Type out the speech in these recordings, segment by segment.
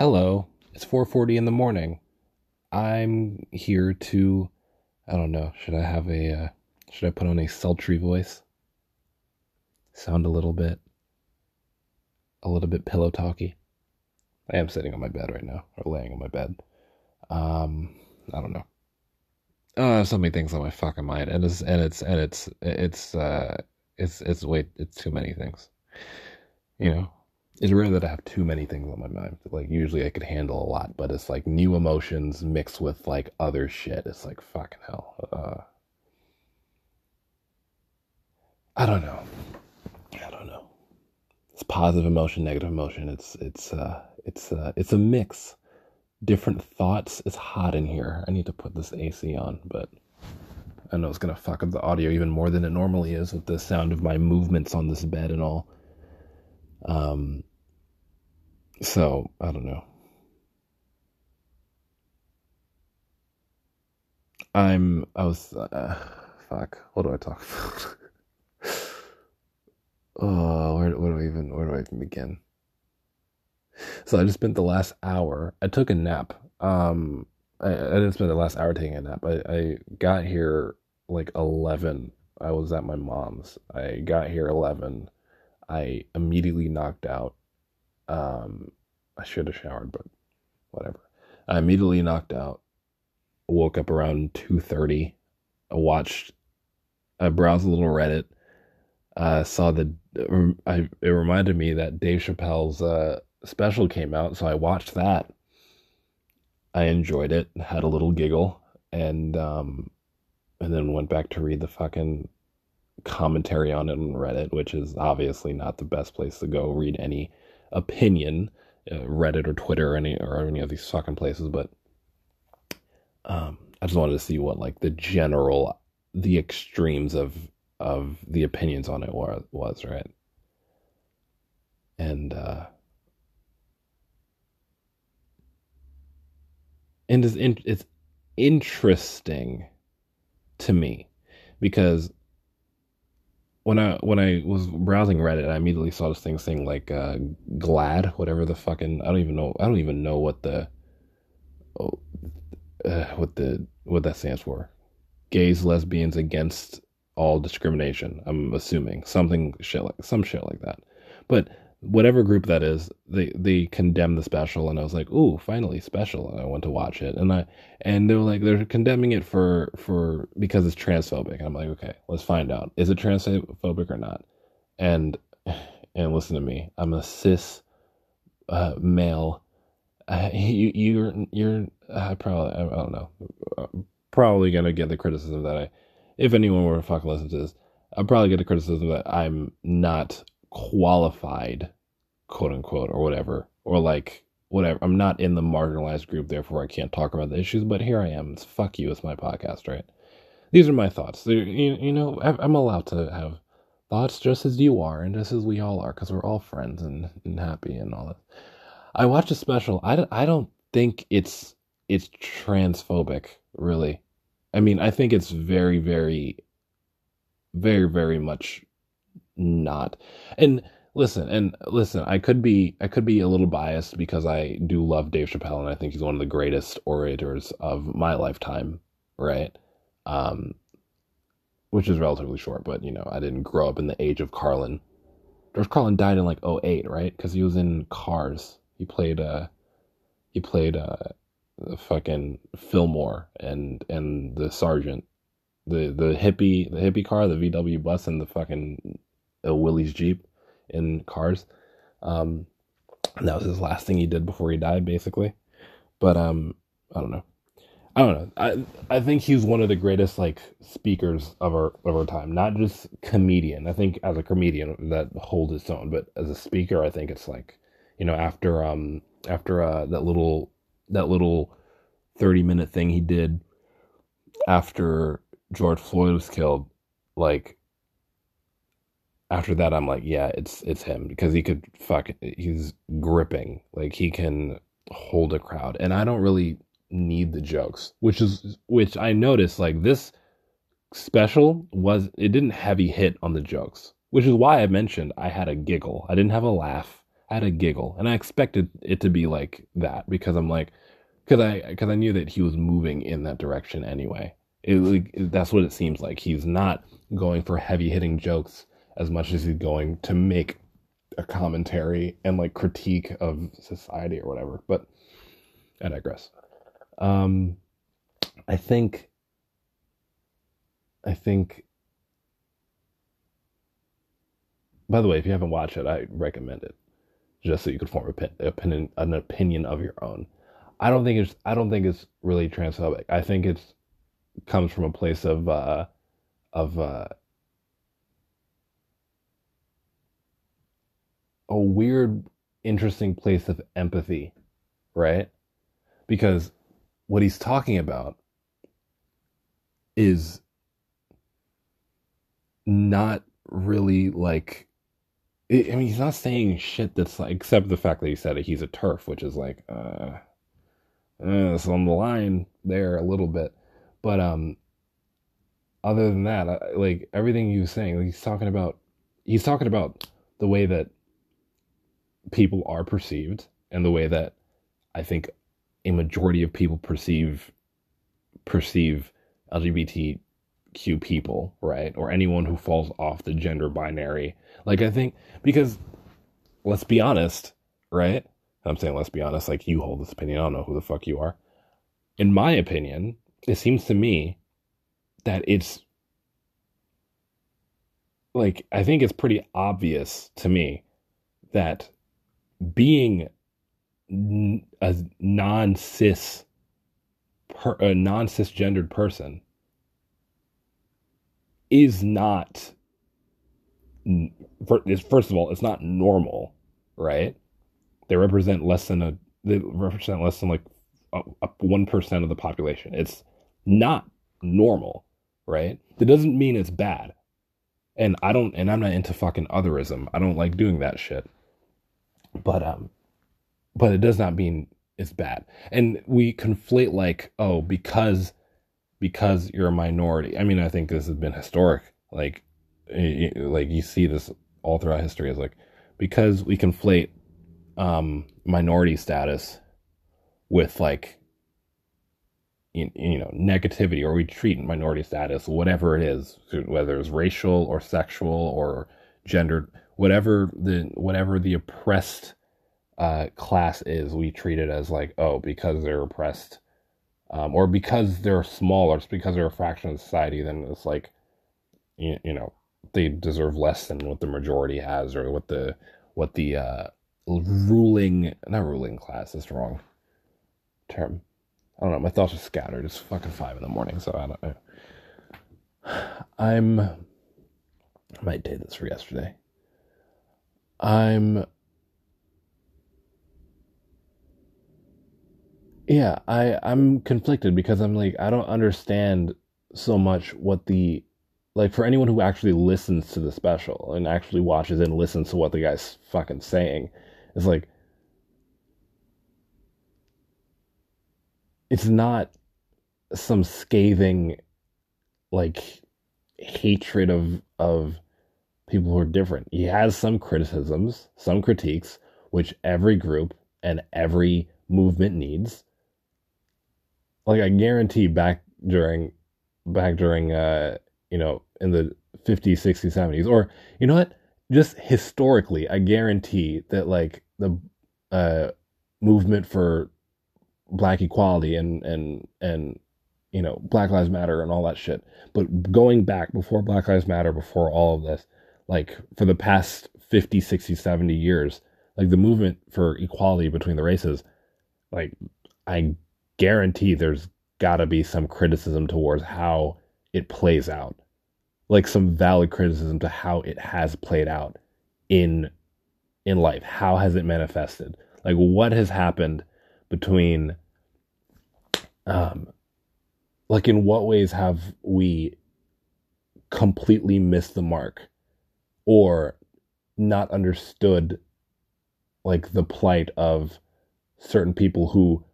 Hello, it's 4:40 in the morning. I'm here to I don't know, should I have a uh, should I put on a sultry voice? Sound a little bit a little bit pillow talky. I am sitting on my bed right now or laying on my bed. Um I don't know. Uh so many things on my fucking mind and it's and it's and it's it's uh it's it's way it's too many things. You know, it's rare that I have too many things on my mind. Like usually I could handle a lot, but it's like new emotions mixed with like other shit. It's like fucking hell. Uh, I don't know. I don't know. It's positive emotion, negative emotion. It's it's uh it's uh it's a mix. Different thoughts. It's hot in here. I need to put this AC on, but I know it's gonna fuck up the audio even more than it normally is with the sound of my movements on this bed and all. Um, so, I don't know. I'm, I was, uh, fuck, what do I talk about? oh, where, where do I even, where do I even begin? So I just spent the last hour, I took a nap. Um, I, I didn't spend the last hour taking a nap. I, I got here like 11. I was at my mom's. I got here 11. I immediately knocked out. Um, I should have showered, but whatever. I immediately knocked out. Woke up around two thirty. I watched. I browsed a little Reddit. Uh, saw the. I it reminded me that Dave Chappelle's uh, special came out, so I watched that. I enjoyed it, had a little giggle, and um, and then went back to read the fucking commentary on it on Reddit, which is obviously not the best place to go read any opinion uh, Reddit or Twitter or any or any of these fucking places, but um, I just wanted to see what like the general, the extremes of of the opinions on it was, was right, and uh, and it's in, it's interesting to me because when I when I was browsing Reddit, I immediately saw this thing saying like uh, GLAAD, whatever the fucking I don't even know I don't even know what the oh, uh, what the what that stands for. Gays, lesbians against all discrimination. I'm assuming something shit like some shit like that. But whatever group that is, they they condemned the special, and I was like, "Ooh, finally special!" And I went to watch it, and I and they were like, they're condemning it for for because it's transphobic. And I'm like, okay, let's find out, is it transphobic or not? And and listen to me, I'm a cis uh, male. Uh, you you're you're I probably I, don't know, I'm probably gonna get the criticism that I, if anyone were to fucking listen to this, I'll probably get the criticism that I'm not qualified, quote unquote, or whatever, or like whatever. I'm not in the marginalized group, therefore I can't talk about the issues. But here I am. It's fuck you. It's my podcast, right? These are my thoughts. You, you know, I'm allowed to have thoughts just as you are, and just as we all are, because we're all friends and, and happy and all that. I watched a special. I don't, I don't think it's it's transphobic, really. I mean, I think it's very, very, very, very much not. And listen, and listen, I could be I could be a little biased because I do love Dave Chappelle and I think he's one of the greatest orators of my lifetime, right? Um which is relatively short, but you know, I didn't grow up in the age of Carlin. George Carlin died in like 08, right? Cuz he was in Cars. He played uh he played uh the fucking Fillmore and and the sergeant the the hippie the hippie car the VW bus and the fucking a Willys Jeep in Cars. Um, that was his last thing he did before he died, basically. But um, I don't know. I don't know. I I think he's one of the greatest like speakers of our of our time. Not just comedian. I think as a comedian that holds its own, but as a speaker, I think it's like you know after um after uh that little that little thirty minute thing he did after George Floyd was killed, like after that I'm like, yeah, it's it's him because he could fuck he's gripping. Like he can hold a crowd. And I don't really need the jokes, which is which I noticed like this special was it didn't heavy hit on the jokes, which is why I mentioned I had a giggle. I didn't have a laugh. I had a giggle, and I expected it to be like that because I'm like, because I because I knew that he was moving in that direction anyway. It, like, that's what it seems like. He's not going for heavy hitting jokes as much as he's going to make a commentary and like critique of society or whatever. But I digress. Um, I think, I think. By the way, if you haven't watched it, I recommend it, just so you could form a opinion, an opinion of your own. I don't think it's, I don't think it's really transphobic. I think it's comes from a place of, uh, of, uh, a weird, interesting place of empathy, right? Because what he's talking about is not really like I mean, he's not saying shit that's like, except the fact that he said it, he's a TERF, which is like, uh, uh, it's on the line there a little bit. But, um, other than that, I, like everything he was saying, like, he's talking about, he's talking about the way that people are perceived and the way that I think a majority of people perceive perceive LGBTQ people, right? Or anyone who falls off the gender binary. Like I think because let's be honest, right? I'm saying let's be honest, like you hold this opinion, I don't know who the fuck you are. In my opinion, it seems to me that it's like I think it's pretty obvious to me that being a non cis, a non cisgendered person is not. First of all, it's not normal, right? They represent less than a. They represent less than like one percent of the population. It's not normal, right? That doesn't mean it's bad. And I don't. And I'm not into fucking otherism. I don't like doing that shit. But um, but it does not mean it's bad. And we conflate like, oh, because because you're a minority. I mean, I think this has been historic. Like, like you see this all throughout history is like because we conflate um, minority status with like you, you know negativity or we treat minority status whatever it is whether it's racial or sexual or gendered whatever the whatever the oppressed uh, class is, we treat it as like, oh, because they're oppressed, um, or because they're smaller, it's because they're a fraction of society, then it's like, you, you know, they deserve less than what the majority has, or what the what the uh, ruling not ruling class is the wrong term. I don't know. My thoughts are scattered. It's fucking five in the morning, so I don't know. I'm. I might date this for yesterday. I'm Yeah, I I'm conflicted because I'm like I don't understand so much what the like for anyone who actually listens to the special and actually watches and listens to what the guy's fucking saying, it's like it's not some scathing like hatred of of people who are different. He has some criticisms, some critiques, which every group and every movement needs. Like I guarantee back during back during uh you know in the 50s 60s 70s or you know what? Just historically I guarantee that like the uh movement for black equality and and and you know black lives matter and all that shit. But going back before black lives matter before all of this like for the past 50 60 70 years like the movement for equality between the races like i guarantee there's got to be some criticism towards how it plays out. Like some valid criticism to how it has played out in in life. How has it manifested? Like what has happened between um like in what ways have we completely missed the mark or not understood like the plight of certain people who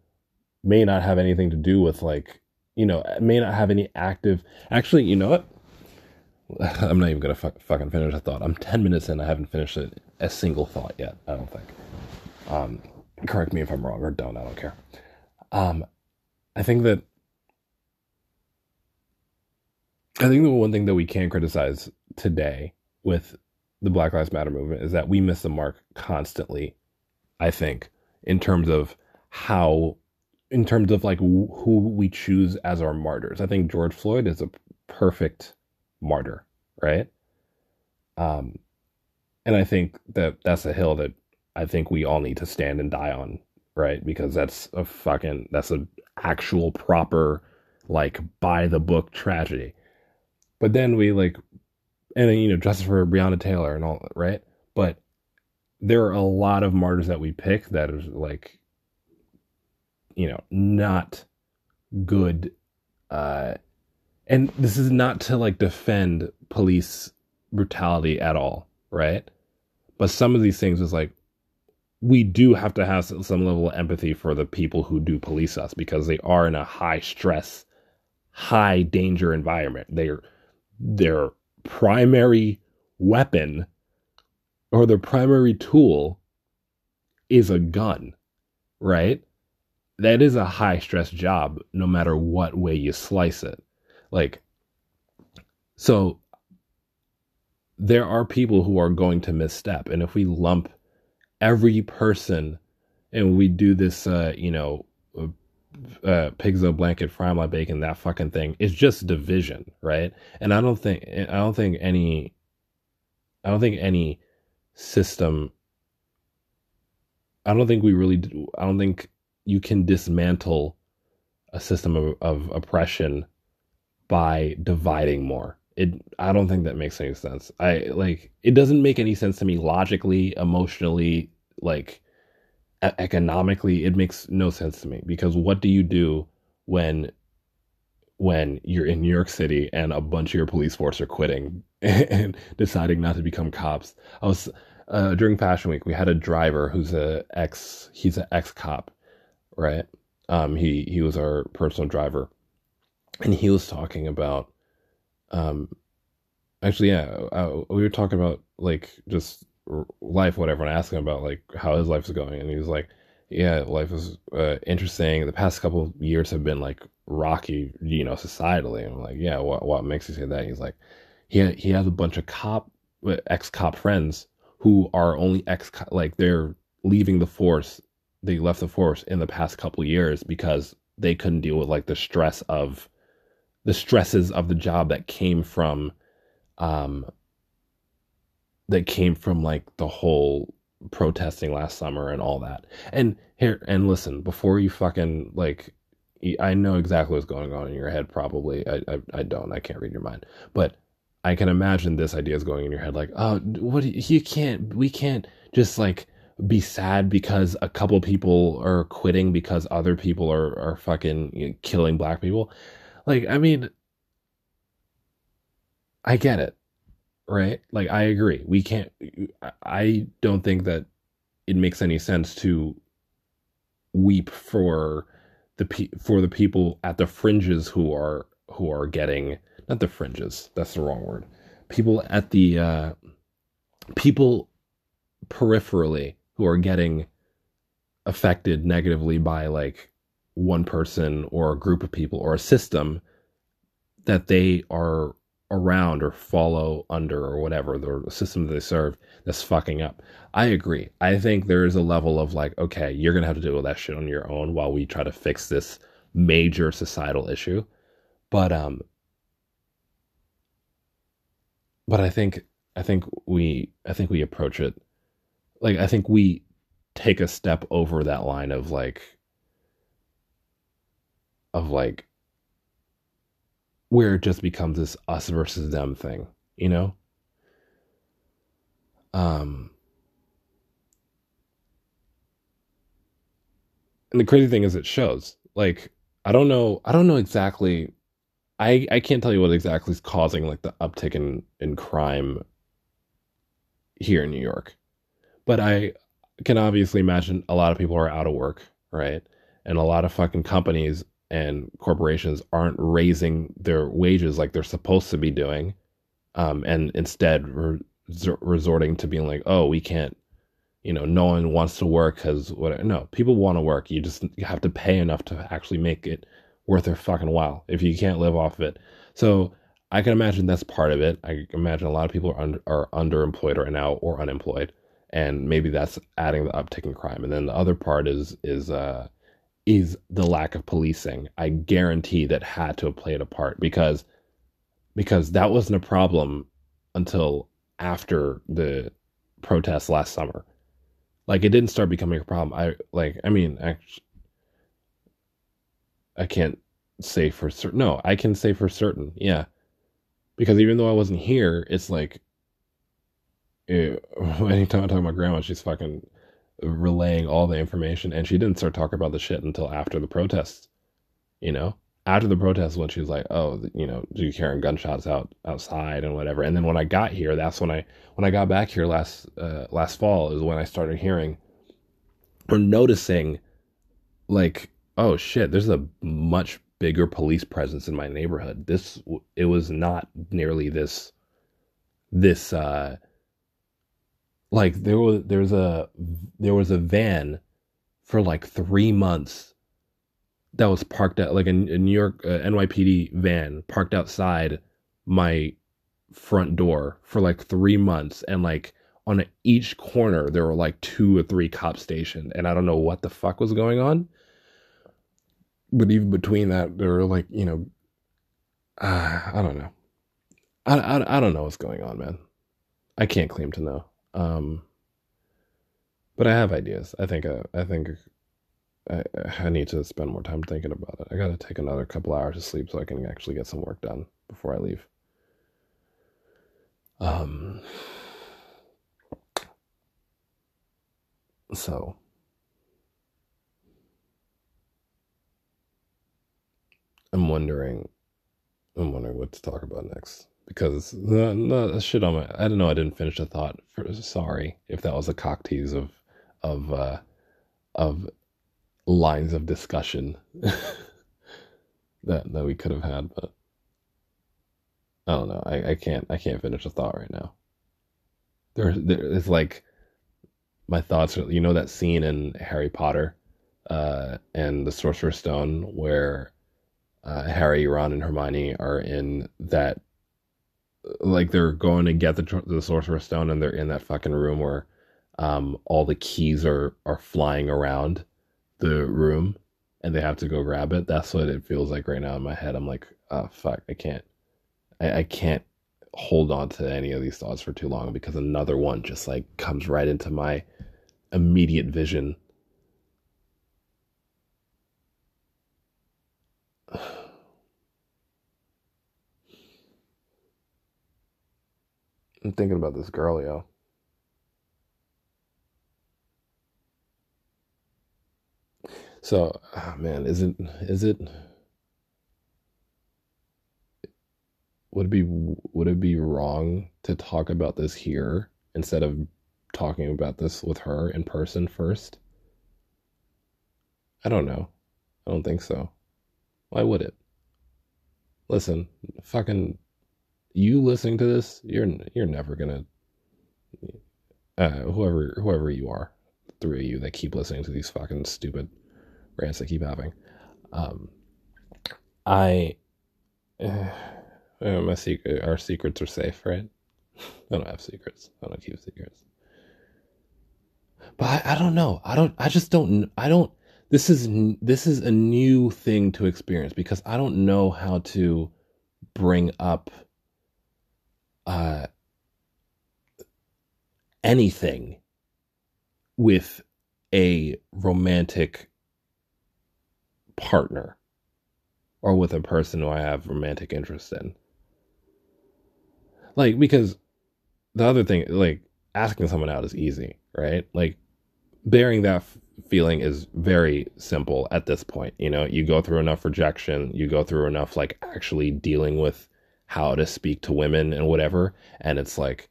may not have anything to do with like you know may not have any active actually you know what i'm not even gonna fuck, fucking finish a thought i'm 10 minutes in i haven't finished it a single thought yet. I don't think. Um, correct me if I'm wrong or don't. I don't care. Um, I think that I think the one thing that we can criticize today with the Black Lives Matter movement is that we miss the mark constantly. I think in terms of how, in terms of like who we choose as our martyrs. I think George Floyd is a perfect martyr, right? Um, and I think that that's a hill that I think we all need to stand and die on, right? Because that's a fucking that's an actual proper like by the book tragedy. But then we like and you know justice for Breonna Taylor and all right, but there are a lot of martyrs that we pick that is like you know not good uh and this is not to like defend police brutality at all, right? But some of these things is like we do have to have some level of empathy for the people who do police us because they are in a high stress, high danger environment. They're their primary weapon or their primary tool is a gun, right? That is a high stress job no matter what way you slice it. Like, so there are people who are going to misstep. And if we lump every person and we do this, uh, you know, uh, pigs a blanket, fry my bacon, that fucking thing, it's just division, right? And I don't think, I don't think any, I don't think any system, I don't think we really, do, I don't think you can dismantle a system of, of oppression by dividing more. It I don't think that makes any sense. I like it doesn't make any sense to me logically, emotionally, like economically. It makes no sense to me because what do you do when when you're in New York City and a bunch of your police force are quitting and deciding not to become cops? I was uh, during Fashion Week. We had a driver who's a ex. He's an ex cop, right? Um, he he was our personal driver and he was talking about um actually yeah uh, we were talking about like just life whatever and asking about like how his life is going and he was like yeah life is uh, interesting. The past couple years have been like rocky you know societally. And I'm like yeah what what makes you say that? He's like he he has a bunch of cop uh, ex cop friends who are only ex like they're leaving the force they left the force in the past couple years because they couldn't deal with like the stress of the stresses of the job that came from um that came from like the whole protesting last summer and all that. And here and listen, before you fucking like I know exactly what's going on in your head probably. I I, I don't. I can't read your mind. But I can imagine this idea is going in your head like, "Oh, what you can't we can't just like be sad because a couple people are quitting because other people are are fucking you know, killing black people." Like, I mean, I get it, right? Like, I agree. We can't, I don't think that it makes any sense to weep for the for the people at the fringes who are who are getting not the fringes that's the wrong word people at the uh people peripherally who are getting affected negatively by like one person or a group of people or a system that they are around or follow under or whatever the system that they serve that's fucking up. I agree. I think there is a level of like, okay, you're gonna have to deal with that shit on your own while we try to fix this major societal issue. But um but I think I think we I think we approach it like I think we take a step over that line of like of like where it just becomes this us versus them thing, you know? Um and the crazy thing is it shows. Like I don't know I don't know exactly I I can't tell you what exactly is causing like the uptick in in crime here in New York. But I can obviously imagine a lot of people are out of work, right? And a lot of fucking companies and corporations aren't raising their wages like they're supposed to be doing, um, and instead we're resorting to being like, oh, we can't, you know, no one wants to work because what? No, people want to work. You just you have to pay enough to actually make it worth their fucking while. If you can't live off of it, so I can imagine that's part of it. I imagine a lot of people are under, are underemployed right now or unemployed, and maybe that's adding the uptick in crime. And then the other part is is uh, is the lack of policing. I guarantee that had to have played a part because because that wasn't a problem until after the protests last summer. Like it didn't start becoming a problem. I like I mean actually, I can't say for certain. No, I can say for certain. Yeah. Because even though I wasn't here, it's like it, anytime I talk about grandma, she's fucking relaying all the information and she didn't start talking about the shit until after the protests, you know? after the protest when she was like, "Oh, you know, do you hearing gunshots out outside and whatever." And then when I got here, that's when I when I got back here last uh, last fall is when I started hearing or noticing, like, oh shit, there's a much bigger police presence in my neighborhood. This it was not nearly this this uh like there was there's a there was a van for like 3 months that was parked at like a, a New York uh, NYPD van parked outside my front door for like three months, and like on each corner there were like two or three cops stationed, and I don't know what the fuck was going on. But even between that, there were like you know, uh, I don't know, I, I I don't know what's going on, man. I can't claim to know. Um, but I have ideas. I think uh, I think I, I need to spend more time thinking about it. I got to take another couple hours of sleep so I can actually get some work done before I leave. Um, so I'm wondering, I'm wondering what to talk about next because shit on my, I don't know. I didn't finish the thought. For, sorry if that was a cock tease of, of, uh, of lines of discussion that that we could have had, but I don't know. I, I can't I can't finish a thought right now. There, there it's like my thoughts are you know that scene in Harry Potter uh and the Sorcerer's Stone where uh, Harry, Ron, and Hermione are in that like they're going to get the the Sorcerer's Stone and they're in that fucking room where um all the keys are are flying around the room and they have to go grab it. That's what it feels like right now in my head. I'm like, oh fuck, I can't, I, I can't hold on to any of these thoughts for too long because another one just like comes right into my immediate vision. I'm thinking about this girl, yo. So, oh man, is it is it would it be would it be wrong to talk about this here instead of talking about this with her in person first? I don't know. I don't think so. Why would it? Listen, fucking you listening to this, you're you're never gonna uh, whoever whoever you are, three of you that keep listening to these fucking stupid rants I keep having. Um, I, uh, my secret, our secrets are safe, right? I don't have secrets. I don't keep secrets. But I, I don't know. I don't. I just don't. I don't. This is this is a new thing to experience because I don't know how to bring up uh, anything with a romantic partner or with a person who I have romantic interest in. Like, because the other thing, like, asking someone out is easy, right? Like, bearing that f- feeling is very simple at this point. You know, you go through enough rejection, you go through enough, like, actually dealing with how to speak to women and whatever. And it's like,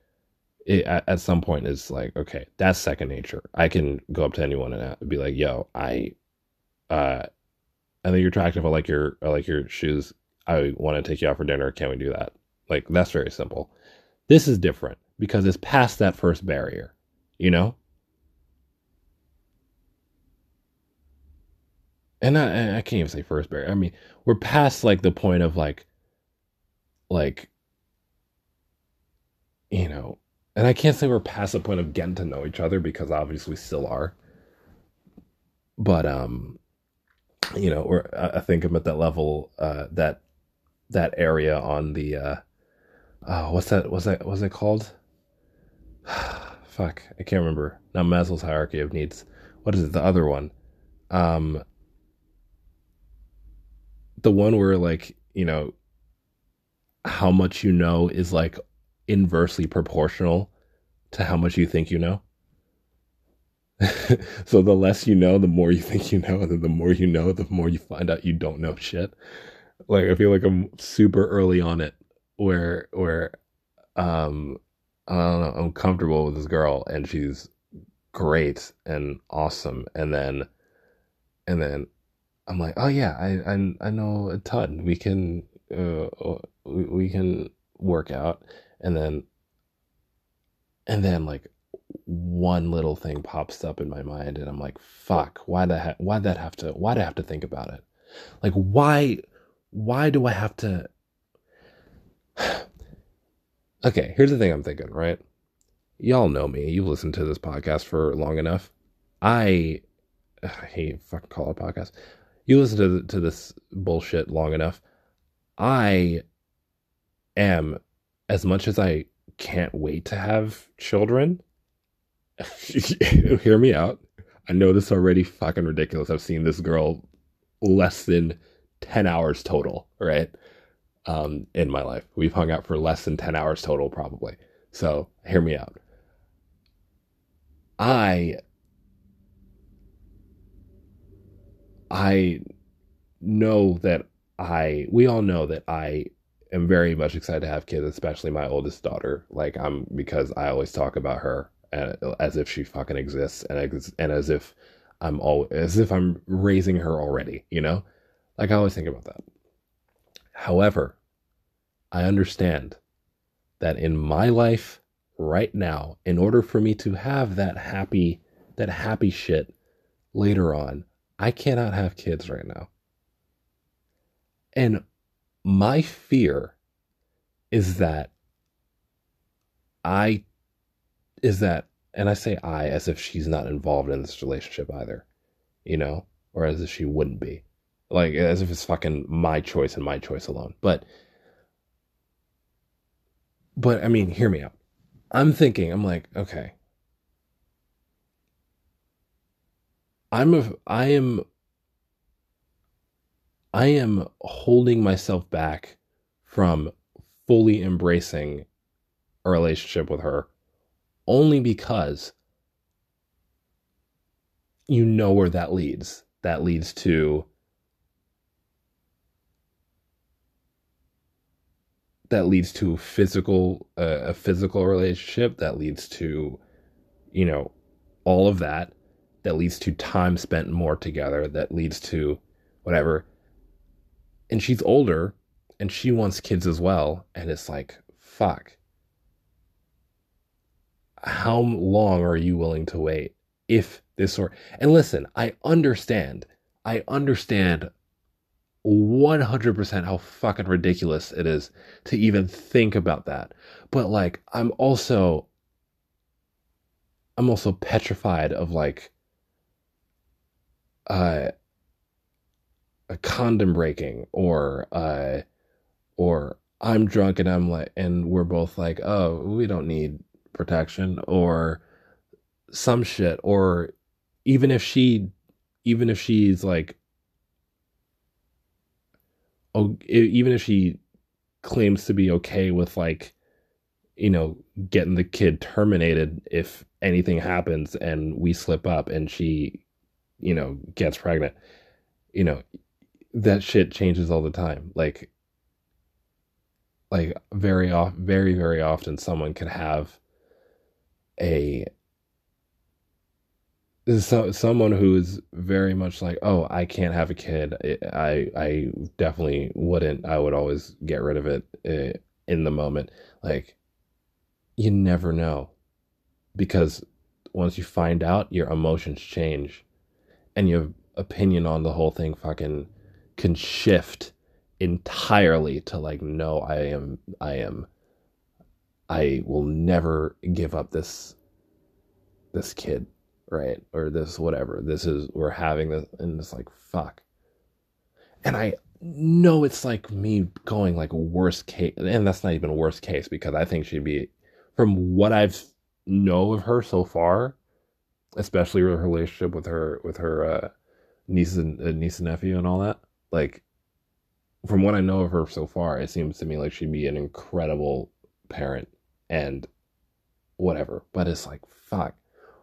it, at, some point, it's like, okay, that's second nature. I can go up to anyone and be like, yo, I, uh, I think you're attractive. I like your I like your shoes. I want to take you out for dinner. Can we do that? Like that's very simple. This is different because it's past that first barrier, you know? And I, I can't even say first barrier. I mean, we're past like the point of like, like, you know, and I can't say we're past the point of getting to know each other because obviously we still are. But um, you know, or I think I'm at that level, uh, that that area on the uh, oh, what's that? What's that? What's it called? Fuck, I can't remember. Now Maslow's hierarchy of needs. What is it? The other one, um, the one where like you know how much you know is like inversely proportional to how much you think you know. so the less you know, the more you think you know, and then the more you know, the more you find out you don't know shit. Like I feel like I'm super early on it where where um I don't know, I'm comfortable with this girl and she's great and awesome and then and then I'm like, "Oh yeah, I I I know a ton. We can uh we, we can work out." And then and then like one little thing pops up in my mind and I'm like, fuck, why the heck, why that have to, why do I have to think about it? Like, why, why do I have to? okay, here's the thing I'm thinking, right? Y'all know me. You've listened to this podcast for long enough. I, I hate fucking call it a podcast. You listen to to this bullshit long enough. I am, as much as I can't wait to have children, hear me out. I know this is already fucking ridiculous. I've seen this girl less than 10 hours total, right? Um, in my life. We've hung out for less than 10 hours total, probably. So hear me out. I I know that I we all know that I am very much excited to have kids, especially my oldest daughter. Like I'm because I always talk about her uh, as if she fucking exists and and as if I'm all as if I'm raising her already, you know? Like I always think about that. However, I understand that in my life right now, in order for me to have that happy that happy shit later on, I cannot have kids right now. And my fear is that I is that, and I say I as if she's not involved in this relationship either, you know, or as if she wouldn't be, like as if it's fucking my choice and my choice alone. But, but I mean, hear me out. I'm thinking, I'm like, okay, I'm a, I am, I am holding myself back from fully embracing a relationship with her only because you know where that leads. That leads to that leads to physical uh, a physical relationship. That leads to you know all of that. That leads to time spent more together. That leads to whatever and she's older and she wants kids as well and it's like fuck. How long are you willing to wait if this sort and listen i understand i understand 100% how fucking ridiculous it is to even think about that. But like i'm also i'm also petrified of like uh a condom breaking or uh or i'm drunk and i'm like and we're both like oh we don't need protection or some shit or even if she even if she's like oh even if she claims to be okay with like you know getting the kid terminated if anything happens and we slip up and she you know gets pregnant you know that shit changes all the time like like very off very very often someone could have a so, someone who's very much like, oh, I can't have a kid. I I definitely wouldn't. I would always get rid of it uh, in the moment. Like, you never know because once you find out, your emotions change and your opinion on the whole thing fucking can shift entirely to like no i am i am i will never give up this this kid right? Or this whatever. This is we're having this and it's like fuck. And i know it's like me going like worst case and that's not even worst case because i think she'd be from what i've know of her so far especially her relationship with her with her uh niece and uh, niece and nephew and all that like from what I know of her so far, it seems to me like she'd be an incredible parent and whatever. But it's like, fuck.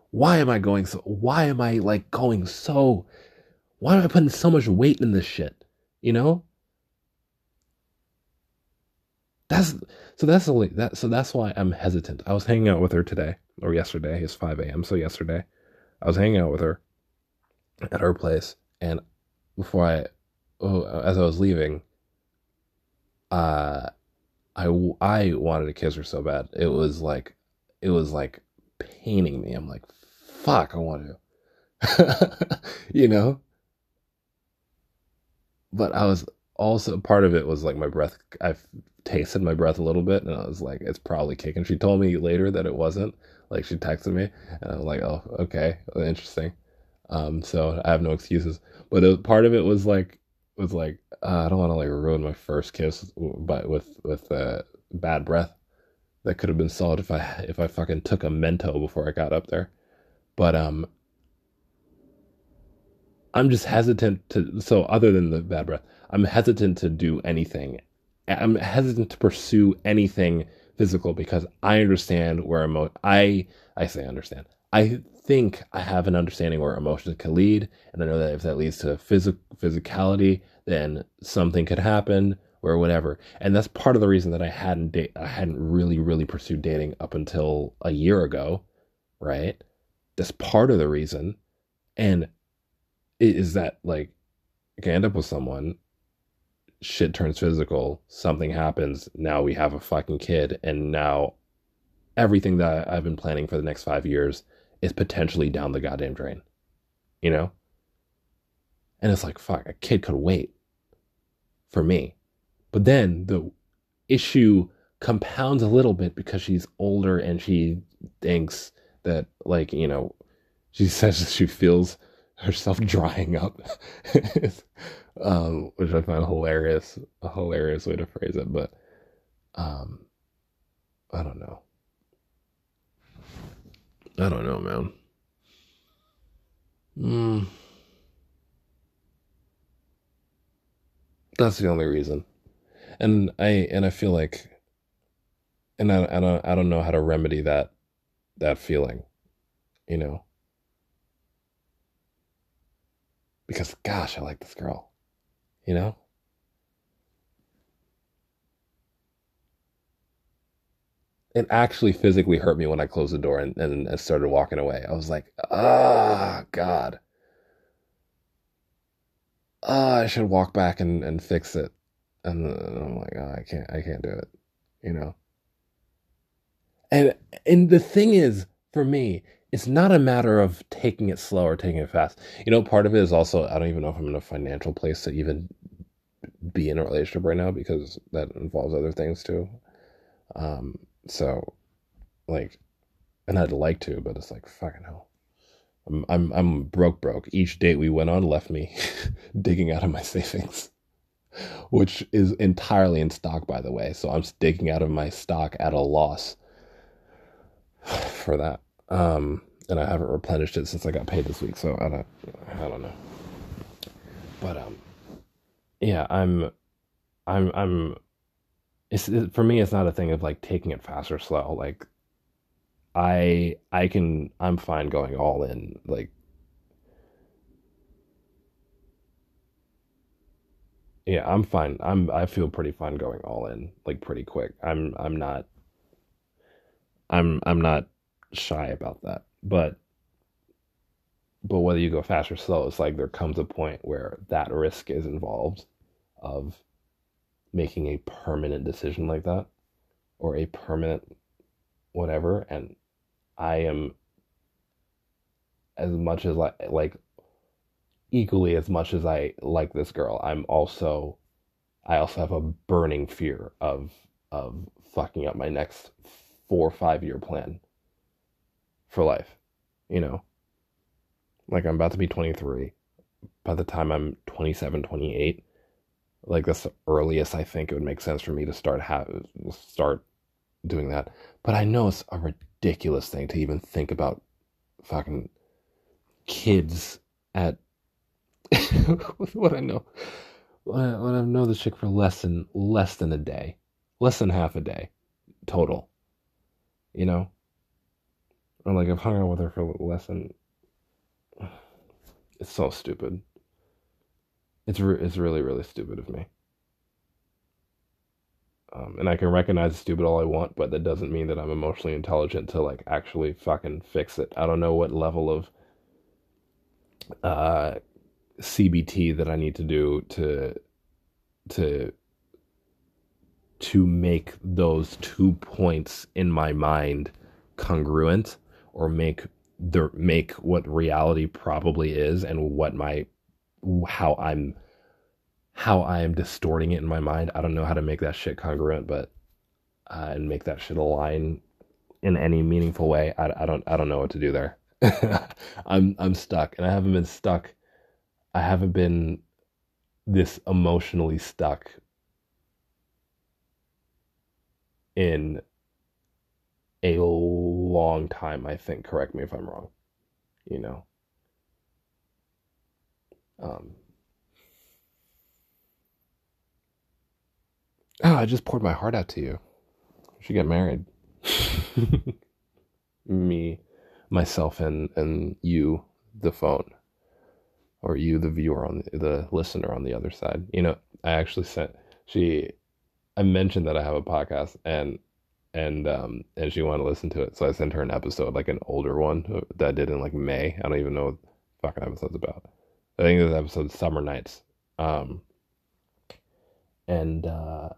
Why am I going so why am I like going so why am I putting so much weight in this shit? You know? That's so that's the that so that's why I'm hesitant. I was hanging out with her today or yesterday. It's five AM, so yesterday. I was hanging out with her at her place and before I oh, as I was leaving, uh, I I wanted to kiss her so bad. It was like it was like paining me. I'm like, fuck, I want to, you know. But I was also part of it was like my breath. I've tasted my breath a little bit, and I was like, it's probably kicking. She told me later that it wasn't. Like she texted me, and I was like, oh, okay, interesting. Um, so I have no excuses. But it, part of it was like was like uh, I don't want to like ruin my first kiss, but with with uh, bad breath. That could have been solved if I if I fucking took a mento before I got up there. But um, I'm just hesitant to. So other than the bad breath, I'm hesitant to do anything. I'm hesitant to pursue anything physical because I understand where emo. I I say understand. I think I have an understanding where emotions can lead, and I know that if that leads to phys- physicality, then something could happen or whatever. And that's part of the reason that I hadn't da- I hadn't really really pursued dating up until a year ago, right? That's part of the reason, and it is that like I can end up with someone, shit turns physical, something happens, now we have a fucking kid, and now everything that I've been planning for the next five years is potentially down the goddamn drain. You know? And it's like, fuck, a kid could wait for me. But then the issue compounds a little bit because she's older and she thinks that, like, you know, she says she feels herself drying up, um, which I find hilarious, a hilarious way to phrase it. But um, I don't know. I don't know, man. Mm. That's the only reason. And I and I feel like and I, I don't I don't know how to remedy that that feeling, you know. Because gosh, I like this girl. You know? It actually physically hurt me when I closed the door and, and, and started walking away. I was like, ah, oh, God. Oh, I should walk back and, and fix it. And I'm like, oh, I can't, I can't do it, you know? And, and the thing is, for me, it's not a matter of taking it slow or taking it fast. You know, part of it is also, I don't even know if I'm in a financial place to even be in a relationship right now because that involves other things too. Um, so, like, and I'd like to, but it's like fucking hell. I'm I'm I'm broke broke. Each date we went on left me digging out of my savings, which is entirely in stock, by the way. So I'm digging out of my stock at a loss for that. Um, and I haven't replenished it since I got paid this week. So I don't I don't know. But um, yeah, I'm I'm I'm it's it, for me it's not a thing of like taking it fast or slow. Like i i can i'm fine going all in like yeah i'm fine. I'm i feel pretty fine going all in like pretty quick. I'm i'm not i'm i'm not shy about that. But but whether you go fast or slow it's like there comes a point where that risk is involved of making a permanent decision like that or a permanent whatever and I am as much as like like equally as much as I like this girl, I'm also I also have a burning fear of of fucking up my next four or five year plan for life. You know? Like I'm about to be 23. By the time I'm 27, 28, like that's the earliest I think it would make sense for me to start have start doing that. But I know it's a ridiculous thing to even think about fucking kids at what I know. When I know the chick for less than less than a day, less than half a day, total. You know, or like I've hung out with her for less than. It's so stupid. It's re- it's really really stupid of me. Um, and I can recognize stupid all I want, but that doesn't mean that I'm emotionally intelligent to like actually fucking fix it. I don't know what level of uh, CBT that I need to do to to to make those two points in my mind congruent or make the make what reality probably is and what my how I'm how I am distorting it in my mind. I don't know how to make that shit congruent, but uh, and make that shit align in any meaningful way. I, I don't I don't know what to do there. I'm I'm stuck, and I haven't been stuck. I haven't been this emotionally stuck in a long time. I think. Correct me if I'm wrong. You know. Um. Oh, I just poured my heart out to you. We should get married. Me myself and and you the phone or you the viewer on the, the listener on the other side you know i actually sent she i mentioned that i have a podcast and and um and she wanted to listen to it so i sent her an episode like an older one that i did in like may i don't even know what fucking episode's about i think this episode summer nights. Um and uh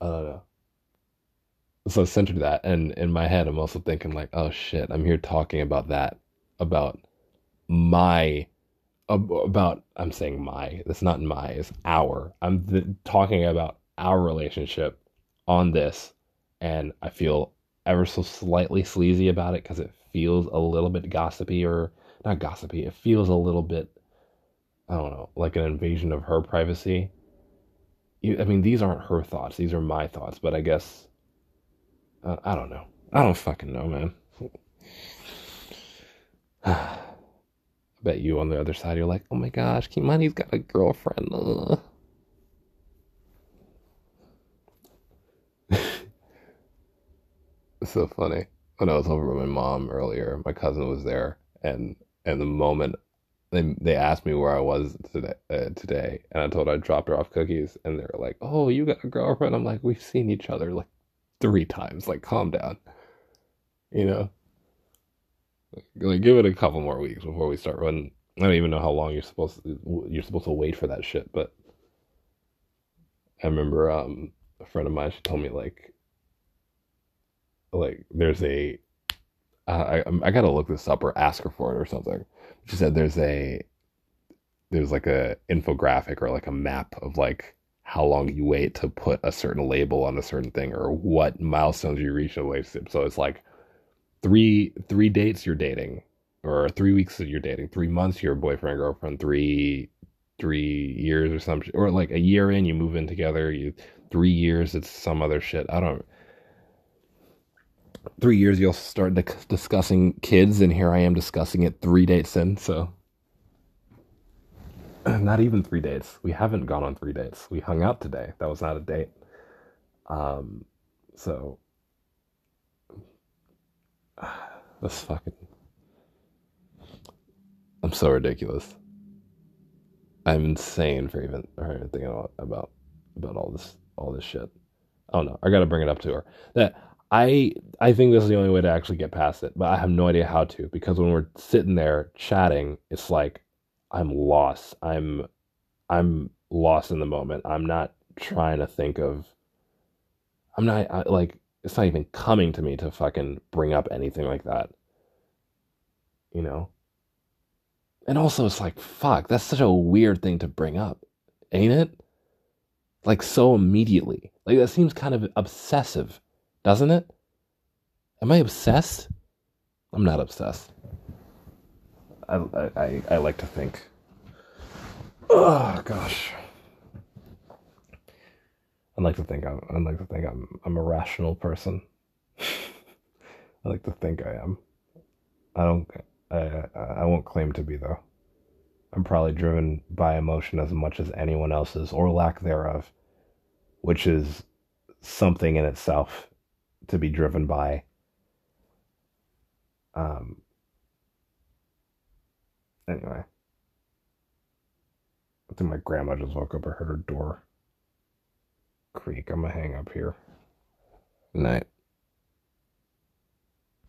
i don't know. So centered that and in my head i'm also thinking like oh shit i'm here talking about that about my about i'm saying my it's not my it's our. I'm th- talking about our relationship on this and i feel ever so slightly sleazy about it because it feels a little bit gossipy or not gossipy it feels a little bit i don't know like an invasion of her privacy i mean these aren't her thoughts these are my thoughts but i guess uh, I don't know. I don't fucking know, man. I bet you on the other side, you're like, oh my gosh, Kimani's got a girlfriend. it's so funny. When I was over with my mom earlier, my cousin was there, and and the moment they they asked me where I was today, uh, today, and I told her I dropped her off cookies, and they're like, "Oh, you got a girlfriend?" I'm like, "We've seen each other like three times. Like, calm down. You know? Like, give it a couple more weeks before we start running. I don't even know how long you're supposed to, you're supposed to wait for that shit, but I remember um, a friend of mine. She told me like, like there's a, Uh, I I gotta look this up or ask her for it or something. She said there's a, there's like a infographic or like a map of like how long you wait to put a certain label on a certain thing or what milestones you reach in a relationship. So it's like three three dates you're dating, or three weeks that you're dating, three months you're boyfriend girlfriend, three three years or something, or like a year in you move in together. You three years it's some other shit. I don't. Three years you'll start discussing kids, and here I am discussing it three dates in. So not even three dates. We haven't gone on three dates. We hung out today. That was not a date. Um, so that's fucking. I'm so ridiculous. I'm insane for even or thinking about about all this all this shit. Oh no, I gotta bring it up to her. That I I think this is the only way to actually get past it, but I have no idea how to because when we're sitting there chatting, it's like I'm lost. I'm I'm lost in the moment. I'm not trying to think of I'm not I, like it's not even coming to me to fucking bring up anything like that. You know? And also, it's like, fuck, that's such a weird thing to bring up, ain't it? Like, so immediately. Like, that seems kind of obsessive, doesn't it? Am I obsessed? I'm not obsessed. I, I, I like to think. Oh, gosh. I like to think I'm. I like to think I'm. I'm a rational person. I like to think I am. I don't. I. I won't claim to be though. I'm probably driven by emotion as much as anyone else's or lack thereof, which is something in itself to be driven by. Um. Anyway, I think my grandma just woke up. I heard her door creak. I'm gonna hang up here. Night.